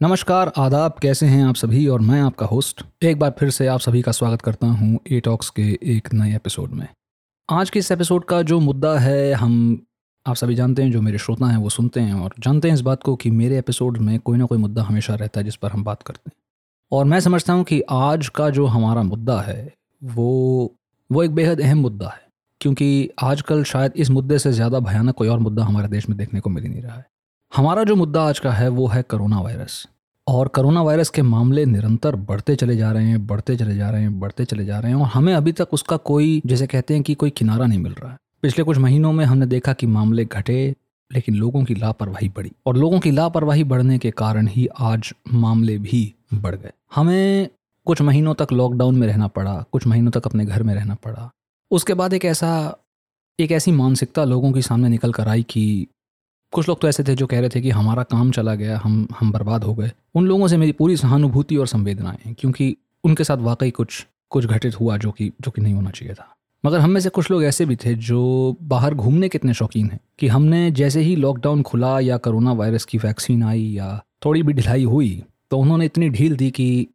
नमस्कार, आदाब, कैसे हैं आप सभी? और मैं आपका होस्ट एक बार फिर से आप सभी का स्वागत करता हूँ ए टॉक्स के एक नए एपिसोड में। आज के इस एपिसोड का जो मुद्दा है, हम आप सभी जानते हैं, जो मेरे श्रोता हैं, वो सुनते हैं और जानते हैं इस बात को कि मेरे एपिसोड में कोई ना कोई मुद्दा हमेशा रहता है जिस पर हम बात करते हैं। और मैं समझता हूँ कि आज का जो हमारा मुद्दा है, वो वो एक बेहद अहम मुद्दा है, क्योंकि आजकल शायद इस मुद्दे से ज़्यादा भयानक कोई और मुद्दा हमारे देश में देखने को मिल ही नहीं रहा है। हमारा जो मुद्दा आज का है वो है करोना वायरस। और करोना वायरस के मामले निरंतर बढ़ते चले जा रहे हैं, बढ़ते चले जा रहे हैं, बढ़ते चले जा रहे हैं और हमें अभी तक उसका कोई, जैसे कहते हैं कि कोई किनारा नहीं मिल रहा है। पिछले कुछ महीनों में हमने देखा कि मामले घटे, लेकिन लोगों की लापरवाही बढ़ी और लोगों की लापरवाही बढ़ने के कारण ही आज मामले भी बढ़ गए। हमें कुछ महीनों तक लॉकडाउन में रहना पड़ा, कुछ महीनों तक अपने घर में रहना पड़ा। उसके बाद एक ऐसा, एक ऐसी मानसिकता लोगों के सामने निकल कर आई कि कुछ लोग तो ऐसे थे जो कह रहे थे कि हमारा काम चला गया, हम हम बर्बाद हो गए। उन लोगों से मेरी पूरी सहानुभूति और संवेदनाएँ हैं क्योंकि उनके साथ वाकई कुछ कुछ घटित हुआ जो कि जो कि नहीं होना चाहिए था। मगर हम में से कुछ लोग ऐसे भी थे जो बाहर घूमने के इतने शौकीन हैं कि हमने जैसे ही लॉकडाउन खुला या कोरोना वायरस की वैक्सीन आई या थोड़ी भी ढिलाई हुई तो उन्होंने इतनी ढील दी कि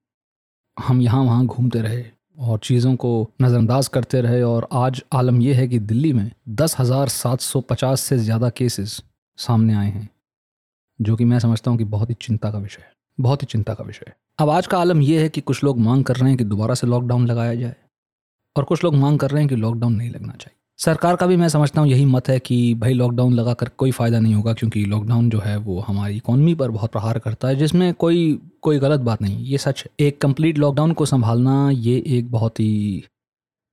हम यहाँ वहाँ घूमते रहे और चीज़ों को नज़रअंदाज करते रहे। और आज आलम यह है कि दिल्ली में दस हज़ार सात सौ पचास से ज़्यादा केसेस सामने आए हैं, जो कि मैं समझता हूँ कि बहुत ही चिंता का विषय है, बहुत ही चिंता का विषय है। अब आज का आलम यह है कि कुछ लोग मांग कर रहे हैं कि दोबारा से लॉकडाउन लगाया जाए और कुछ लोग मांग कर रहे हैं कि लॉकडाउन नहीं लगना चाहिए। सरकार का भी मैं समझता हूँ यही मत है कि भाई लॉकडाउन लगा कर कोई फ़ायदा नहीं होगा, क्योंकि लॉकडाउन जो है वो हमारी इकॉनमी पर बहुत प्रहार करता है, जिसमें कोई कोई गलत बात नहीं ये सच एक कंप्लीट लॉकडाउन को संभालना ये एक बहुत ही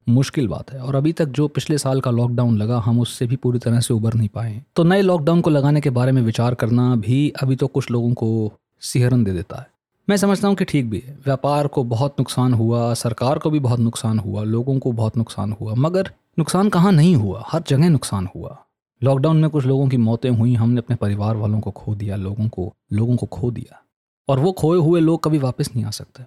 मुश्किल बात है। और अभी तक जो पिछले साल का लॉकडाउन लगा, हम उससे भी पूरी तरह से उबर नहीं पाए तो नए लॉकडाउन को लगाने के बारे में विचार करना भी अभी तो कुछ लोगों को सिहरन दे देता है। मैं समझता हूँ कि ठीक भी है। व्यापार को बहुत नुकसान हुआ, सरकार को भी बहुत नुकसान हुआ, लोगों को बहुत नुकसान हुआ, मगर नुकसान कहाँ नहीं हुआ? हर जगह नुकसान हुआ। लॉकडाउन में कुछ लोगों की मौतें हुई, हमने अपने परिवार वालों को खो दिया, लोगों को लोगों को खो दिया। और वो खोए हुए लोग कभी वापस नहीं आ सकते।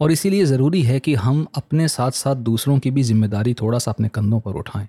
और इसीलिए ज़रूरी है कि हम अपने साथ साथ दूसरों की भी ज़िम्मेदारी थोड़ा सा अपने कंधों पर उठाएँ।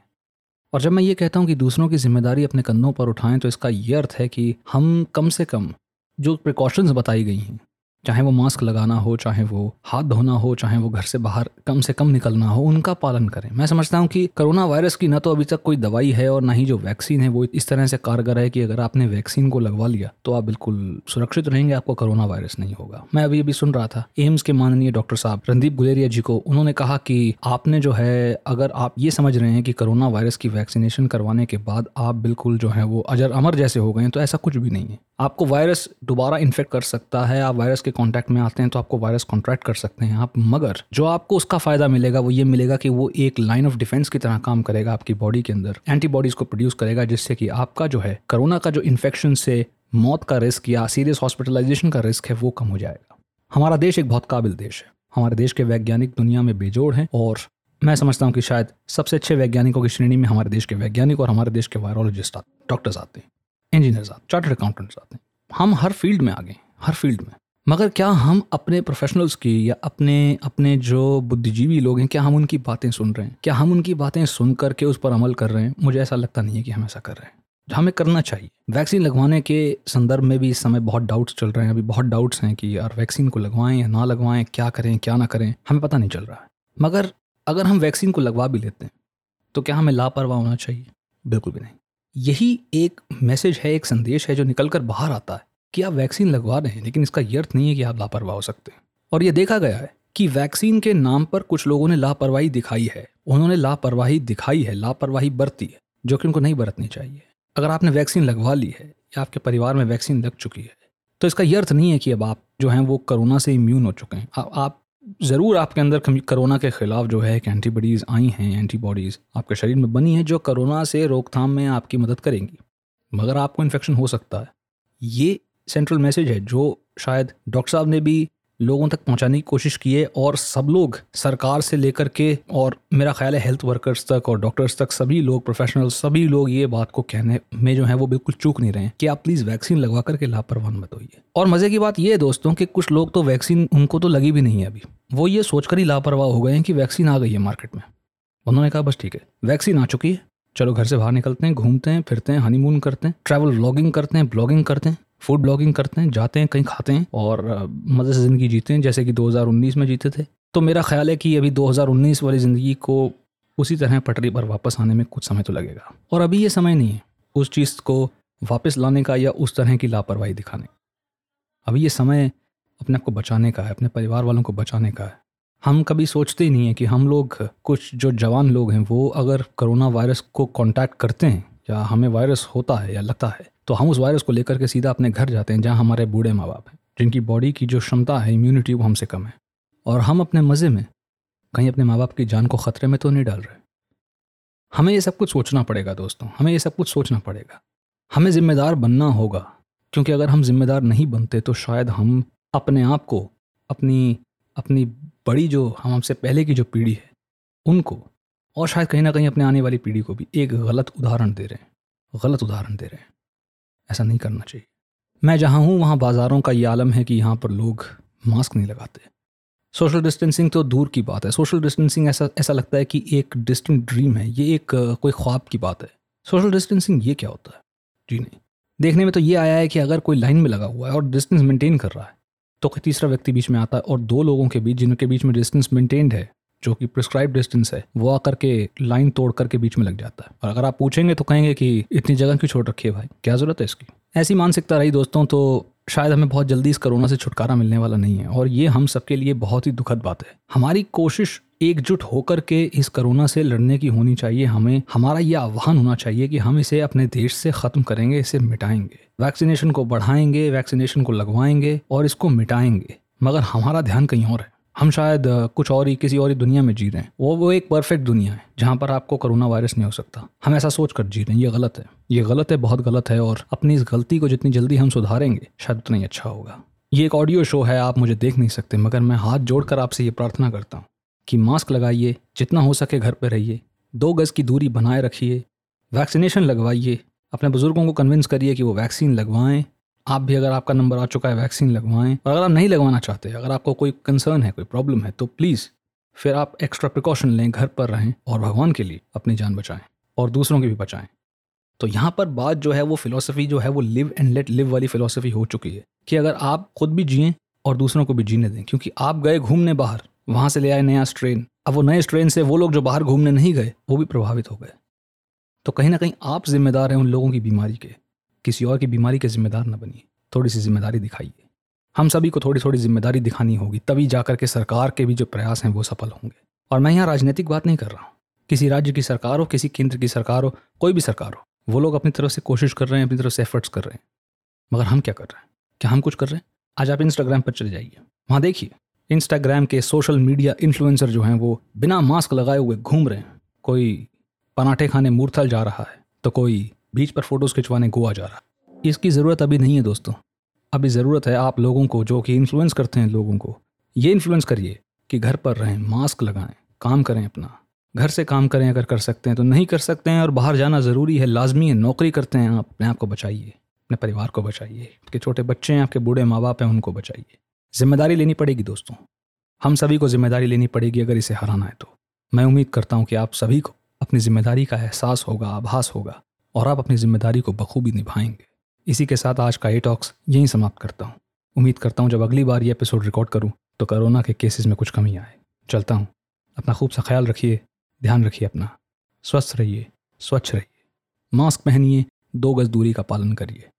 और जब मैं ये कहता हूँ कि दूसरों की ज़िम्मेदारी अपने कंधों पर उठाएँ तो इसका ये अर्थ है कि हम कम से कम जो प्रिकॉशंस बताई गई हैं चाहे वो मास्क लगाना हो, चाहे वो हाथ धोना हो, चाहे वो घर से बाहर कम से कम निकलना हो, उनका पालन करें। मैं समझता हूँ कि कोरोना वायरस की ना तो अभी तक कोई दवाई है और ना ही जो वैक्सीन है, वो इस तरह से कारगर है कि अगर आपने वैक्सीन को लगवा लिया तो आप बिल्कुल सुरक्षित रहेंगे, आपको कोरोना वायरस नहीं होगा। मैं अभी अभी सुन रहा था, एम्स के माननीय डॉक्टर साहब रणदीप गुलेरिया जी को उन्होंने कहा कि आपने जो है, अगर आप ये समझ रहे हैं कि कोरोना वायरस की वैक्सीनेशन करवाने के बाद आप बिल्कुल जो है वो अजर अमर जैसे हो गए तो ऐसा कुछ भी नहीं है। आपको वायरस दोबारा इन्फेक्ट कर सकता है, आप वायरस के कांटेक्ट में आते हैं तो आपको वायरस कॉन्ट्रैक्ट कर सकते हैं आप, मगर जो आपको उसका फ़ायदा मिलेगा वो ये मिलेगा कि वो एक लाइन ऑफ़ डिफेंस की तरह काम करेगा आपकी बॉडी के अंदर एंटीबॉडीज़ को प्रोड्यूस करेगा जिससे कि आपका जो है कोरोना का जो इन्फेक्शन से मौत का रिस्क या सीरियस हॉस्पिटलाइजेशन का रिस्क है वो कम हो जाएगा। हमारा देश एक बहुत काबिल देश है। हमारे देश के वैज्ञानिक दुनिया में बेजोड़ हैं और मैं समझता हूँ कि शायद सबसे अच्छे वैज्ञानिकों की श्रेणी में हमारे देश के वैज्ञानिक और हमारे देश के वायरोलॉजिस्ट डॉक्टर्स आते हैं। इंजीनियर्स आते चार्टर्ड अकाउंटेंट्स आते हैं। हम हर फ़ील्ड में आ गए, हर फ़ील्ड में। मगर क्या हम अपने प्रोफेशनल्स की या अपने अपने जो बुद्धिजीवी लोग हैं, क्या हम उनकी बातें सुन रहे हैं? क्या हम उनकी बातें सुन करके उस पर अमल कर रहे हैं? मुझे ऐसा लगता नहीं है कि हम ऐसा कर रहे हैं। हमें करना चाहिए। वैक्सीन लगवाने के संदर्भ में भी इस समय बहुत डाउट्स चल रहे हैं। अभी बहुत डाउट्स हैं कि यार वैक्सीन को लगवाएँ या ना लगवाएँ, क्या करें, क्या ना करें, हमें पता नहीं चल रहा है। मगर अगर हम वैक्सीन को लगवा भी लेते हैं तो क्या हमें लापरवाह होना चाहिए? बिल्कुल भी नहीं। यही एक मैसेज है, एक संदेश है जो निकल कर बाहर आता है कि आप वैक्सीन लगवा रहे हैं, लेकिन इसका ये अर्थ नहीं है कि आप लापरवाह हो सकते हैं। और ये देखा गया है कि वैक्सीन के नाम पर कुछ लोगों ने लापरवाही दिखाई है। उन्होंने लापरवाही दिखाई है, लापरवाही बरती है, जो कि उनको नहीं बरतनी चाहिए। अगर आपने वैक्सीन लगवा ली है, या आपके परिवार में वैक्सीन लग चुकी है तो इसका ये अर्थ नहीं है कि अब आप जो हैं वो कोरोना से इम्यून हो चुके हैं। आप ज़रूर आपके अंदर कोरोना के खिलाफ जो है एक एंटीबॉडीज़ आई हैं एंटीबॉडीज़ आपके शरीर में बनी हैं जो कोरोना से रोकथाम में आपकी मदद करेंगी। मगर आपको इन्फेक्शन हो सकता है। ये सेंट्रल मैसेज है जो शायद डॉक्टर साहब ने भी लोगों तक पहुँचाने की कोशिश की है और सब लोग सरकार से लेकर के और मेरा ख्याल है हेल्थ वर्कर्स तक और डॉक्टर्स तक, सभी लोग प्रोफेशनल सभी लोग ये बात को कहने में जो है वो बिल्कुल चूक नहीं रहे हैं कि आप प्लीज़ वैक्सीन लगवा करके लापरवाह मत होइए। और मज़े की बात ये है दोस्तों कि कुछ लोग तो वैक्सीन उनको तो लगी भी नहीं है अभी। वो ये सोचकर ही लापरवाह हो गए हैं कि वैक्सीन आ गई है मार्केट में। उन्होंने कहा, बस ठीक है वैक्सीन आ चुकी है, चलो घर से बाहर निकलते हैं, घूमते हैं, फिरते हैं हनीमून करते हैं ट्रैवल व्लॉगिंग करते हैं ब्लॉगिंग करते हैं फ़ूड ब्लॉगिंग करते हैं, जाते हैं, कहीं खाते हैं और मज़े से ज़िंदगी जीते हैं, जैसे कि 2019 में जीते थे। तो मेरा ख्याल है कि अभी 2019 वाली ज़िंदगी को उसी तरह पटरी पर वापस आने में कुछ समय तो लगेगा। और अभी ये समय नहीं है उस चीज़ को वापस लाने का या उस तरह की लापरवाही दिखाने अभी ये समय अपने आप को बचाने का है, अपने परिवार वालों को बचाने का है। हम कभी सोचते ही नहीं है कि हम लोग कुछ जो जवान लोग हैं, वो अगर कोरोना वायरस को कांटेक्ट करते हैं या हमें वायरस होता है या लगता है तो हम उस वायरस को लेकर के सीधा अपने घर जाते हैं, जहाँ हमारे बूढ़े माँ बाप हैं, जिनकी बॉडी की जो क्षमता है इम्यूनिटी वो हमसे कम है। और हम अपने मज़े में कहीं अपने माँ बाप की जान को ख़तरे में तो नहीं डाल रहे। हमें ये सब कुछ सोचना पड़ेगा दोस्तों, हमें ये सब कुछ सोचना पड़ेगा। हमें ज़िम्मेदार बनना होगा, क्योंकि अगर हम जिम्मेदार नहीं बनते तो शायद हम अपने आप को, अपनी अपनी बड़ी जो, हम हमसे पहले की जो पीढ़ी है, उनको, और शायद कहीं ना कहीं अपने आने वाली पीढ़ी को भी एक गलत उदाहरण दे रहे हैं, गलत उदाहरण दे रहे हैं। ऐसा नहीं करना चाहिए। मैं जहाँ हूँ, वहाँ बाज़ारों का ये आलम है कि यहाँ पर लोग मास्क नहीं लगाते। सोशल डिस्टेंसिंग तो दूर की बात है। सोशल डिस्टेंसिंग ऐसा ऐसा लगता है कि एक डिस्टेंट ड्रीम है। ये एक, कोई ख्वाब की बात है। सोशल डिस्टेंसिंग ये क्या होता है? जी नहीं। देखने में तो ये आया है कि अगर कोई लाइन में लगा हुआ है और डिस्टेंस मेंटेन कर रहा है तो कोई तीसरा व्यक्ति बीच में आता है और दो लोगों के बीच, जिनके बीच में डिस्टेंस मेंटेन्ड है जो कि प्रिस्क्राइब डिस्टेंस है, वो आकर के लाइन तोड़ करके बीच में लग जाता है। और अगर आप पूछेंगे तो कहेंगे कि इतनी जगह क्यों छोड़ रखी है भाई? क्या ज़रूरत है इसकी? ऐसी मानसिकता रही दोस्तों तो शायद हमें बहुत जल्दी इस कोरोना से छुटकारा मिलने वाला नहीं है। और ये हम सबके लिए बहुत ही दुखद बात है। हमारी कोशिश एकजुट होकर के इस कोरोना से लड़ने की होनी चाहिए। हमें, हमारा ये आह्वान होना चाहिए कि हम इसे अपने देश से ख़त्म करेंगे, इसे मिटाएँगे। वैक्सीनेशन को बढ़ाएँगे वैक्सीनेशन को लगवाएँगे और इसको मिटाएँगे। मगर हमारा ध्यान कहीं और है। हम शायद कुछ और ही, किसी और ही दुनिया में जी रहे हैं। वो वो एक परफेक्ट दुनिया है, जहाँ पर आपको कोरोना वायरस नहीं हो सकता। हम ऐसा सोच कर जी रहे हैं, ये गलत है। ये गलत है, बहुत गलत है, और अपनी इस गलती को जितनी जल्दी हम सुधारेंगे, शायद उतना ही अच्छा होगा। ये एक ऑडियो शो है, आप मुझे देख नहीं सकते, मगर मैं हाथ जोड़कर आपसे ये प्रार्थना करता हूँ कि मास्क लगाइए, जितना हो सके घर पर रहिए, दो गज़ की दूरी बनाए रखिए वैक्सीनेशन लगवाइए, अपने बुज़ुर्गों को कन्विंस करिए कि वो वैक्सीन लगवाएँ आप भी अगर आपका नंबर आ चुका है, वैक्सीन लगवाएँ। और अगर आप नहीं लगवाना चाहते, अगर आपको कोई कंसर्न है, कोई प्रॉब्लम है तो प्लीज़ फिर आप एक्स्ट्रा प्रिकॉशन लें, घर पर रहें और भगवान के लिए अपनी जान बचाएँ और दूसरों की भी बचाएँ। तो यहाँ पर बात जो है, वो फिलोसफी जो है, वो लिव एंड लेट लिव वाली फिलोसफी हो चुकी है कि अगर आप खुद भी जिए और दूसरों को भी जीने दें, क्योंकि आप गए घूमने बाहर, वहाँ से ले आए नया स्ट्रेन अब वो नए स्ट्रेन से वो लोग जो बाहर घूमने नहीं गए, वो भी प्रभावित हो गए। तो कहीं ना कहीं आप जिम्मेदार हैं उन लोगों की बीमारी के। किसी और की बीमारी के जिम्मेदार न बनिए। थोड़ी सी ज़िम्मेदारी दिखाइए। हम सभी को थोड़ी थोड़ी ज़िम्मेदारी दिखानी होगी, तभी जाकर के सरकार के भी जो प्रयास हैं वो सफल होंगे। और मैं यहाँ राजनीतिक बात नहीं कर रहा हूँ। किसी राज्य की सरकार हो, किसी केंद्र की सरकार हो, कोई भी सरकार हो, वो लोग अपनी तरफ़ से कोशिश कर रहे हैं, अपनी तरफ़ से एफर्ट्स कर रहे हैं। मगर हम क्या कर रहे हैं? क्या हम कुछ कर रहे हैं? आज आप इंस्टाग्राम पर चले जाइए। वहाँ देखिए इंस्टाग्राम के सोशल मीडिया इन्फ्लुएंसर जो हैं वो बिना मास्क लगाए हुए घूम रहे हैं। कोई पराठे खाने मूर्थल जा रहा है तो कोई बीच पर फ़ोटोज़ खिंचवाने गोवा जा रहा। इसकी ज़रूरत अभी नहीं है दोस्तों। अभी ज़रूरत है आप लोगों को, जो कि इन्फ्लुएंस करते हैं लोगों को। ये इन्फ्लुएंस करिए कि घर पर रहें मास्क लगाएँ, काम करें अपना। घर से काम करें अगर कर सकते हैं तो नहीं कर सकते हैं और बाहर जाना ज़रूरी है। लाजमी है, नौकरी करते हैं आप, अपने आप को बचाइए, अपने परिवार को बचाइए, आपके छोटे बच्चे हैं, आपके बूढ़े माँ बाप हैं, उनको बचाइए। ज़िम्मेदारी लेनी पड़ेगी दोस्तों। हम सभी को ज़िम्मेदारी लेनी पड़ेगी अगर इसे हराना है तो। मैं उम्मीद करता हूँ कि आप सभी को अपनी ज़िम्मेदारी का एहसास होगा, आभास होगा। और आप अपनी ज़िम्मेदारी को बखूबी निभाएँगे। इसी के साथ आज का ए टॉक्स यहीं समाप्त करता हूँ। उम्मीद करता हूँ जब अगली बार ये एपिसोड रिकॉर्ड करूँ तो कोरोना के केसेस में कुछ कमी आए। चलता हूँ। अपना खूब सा ख्याल रखिए, ध्यान रखिए अपना। स्वस्थ रहिए, स्वच्छ रहिए। मास्क पहनिए, दो गज़ दूरी का पालन करिए।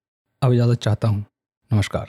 अब इजाज़त चाहता हूँ। नमस्कार।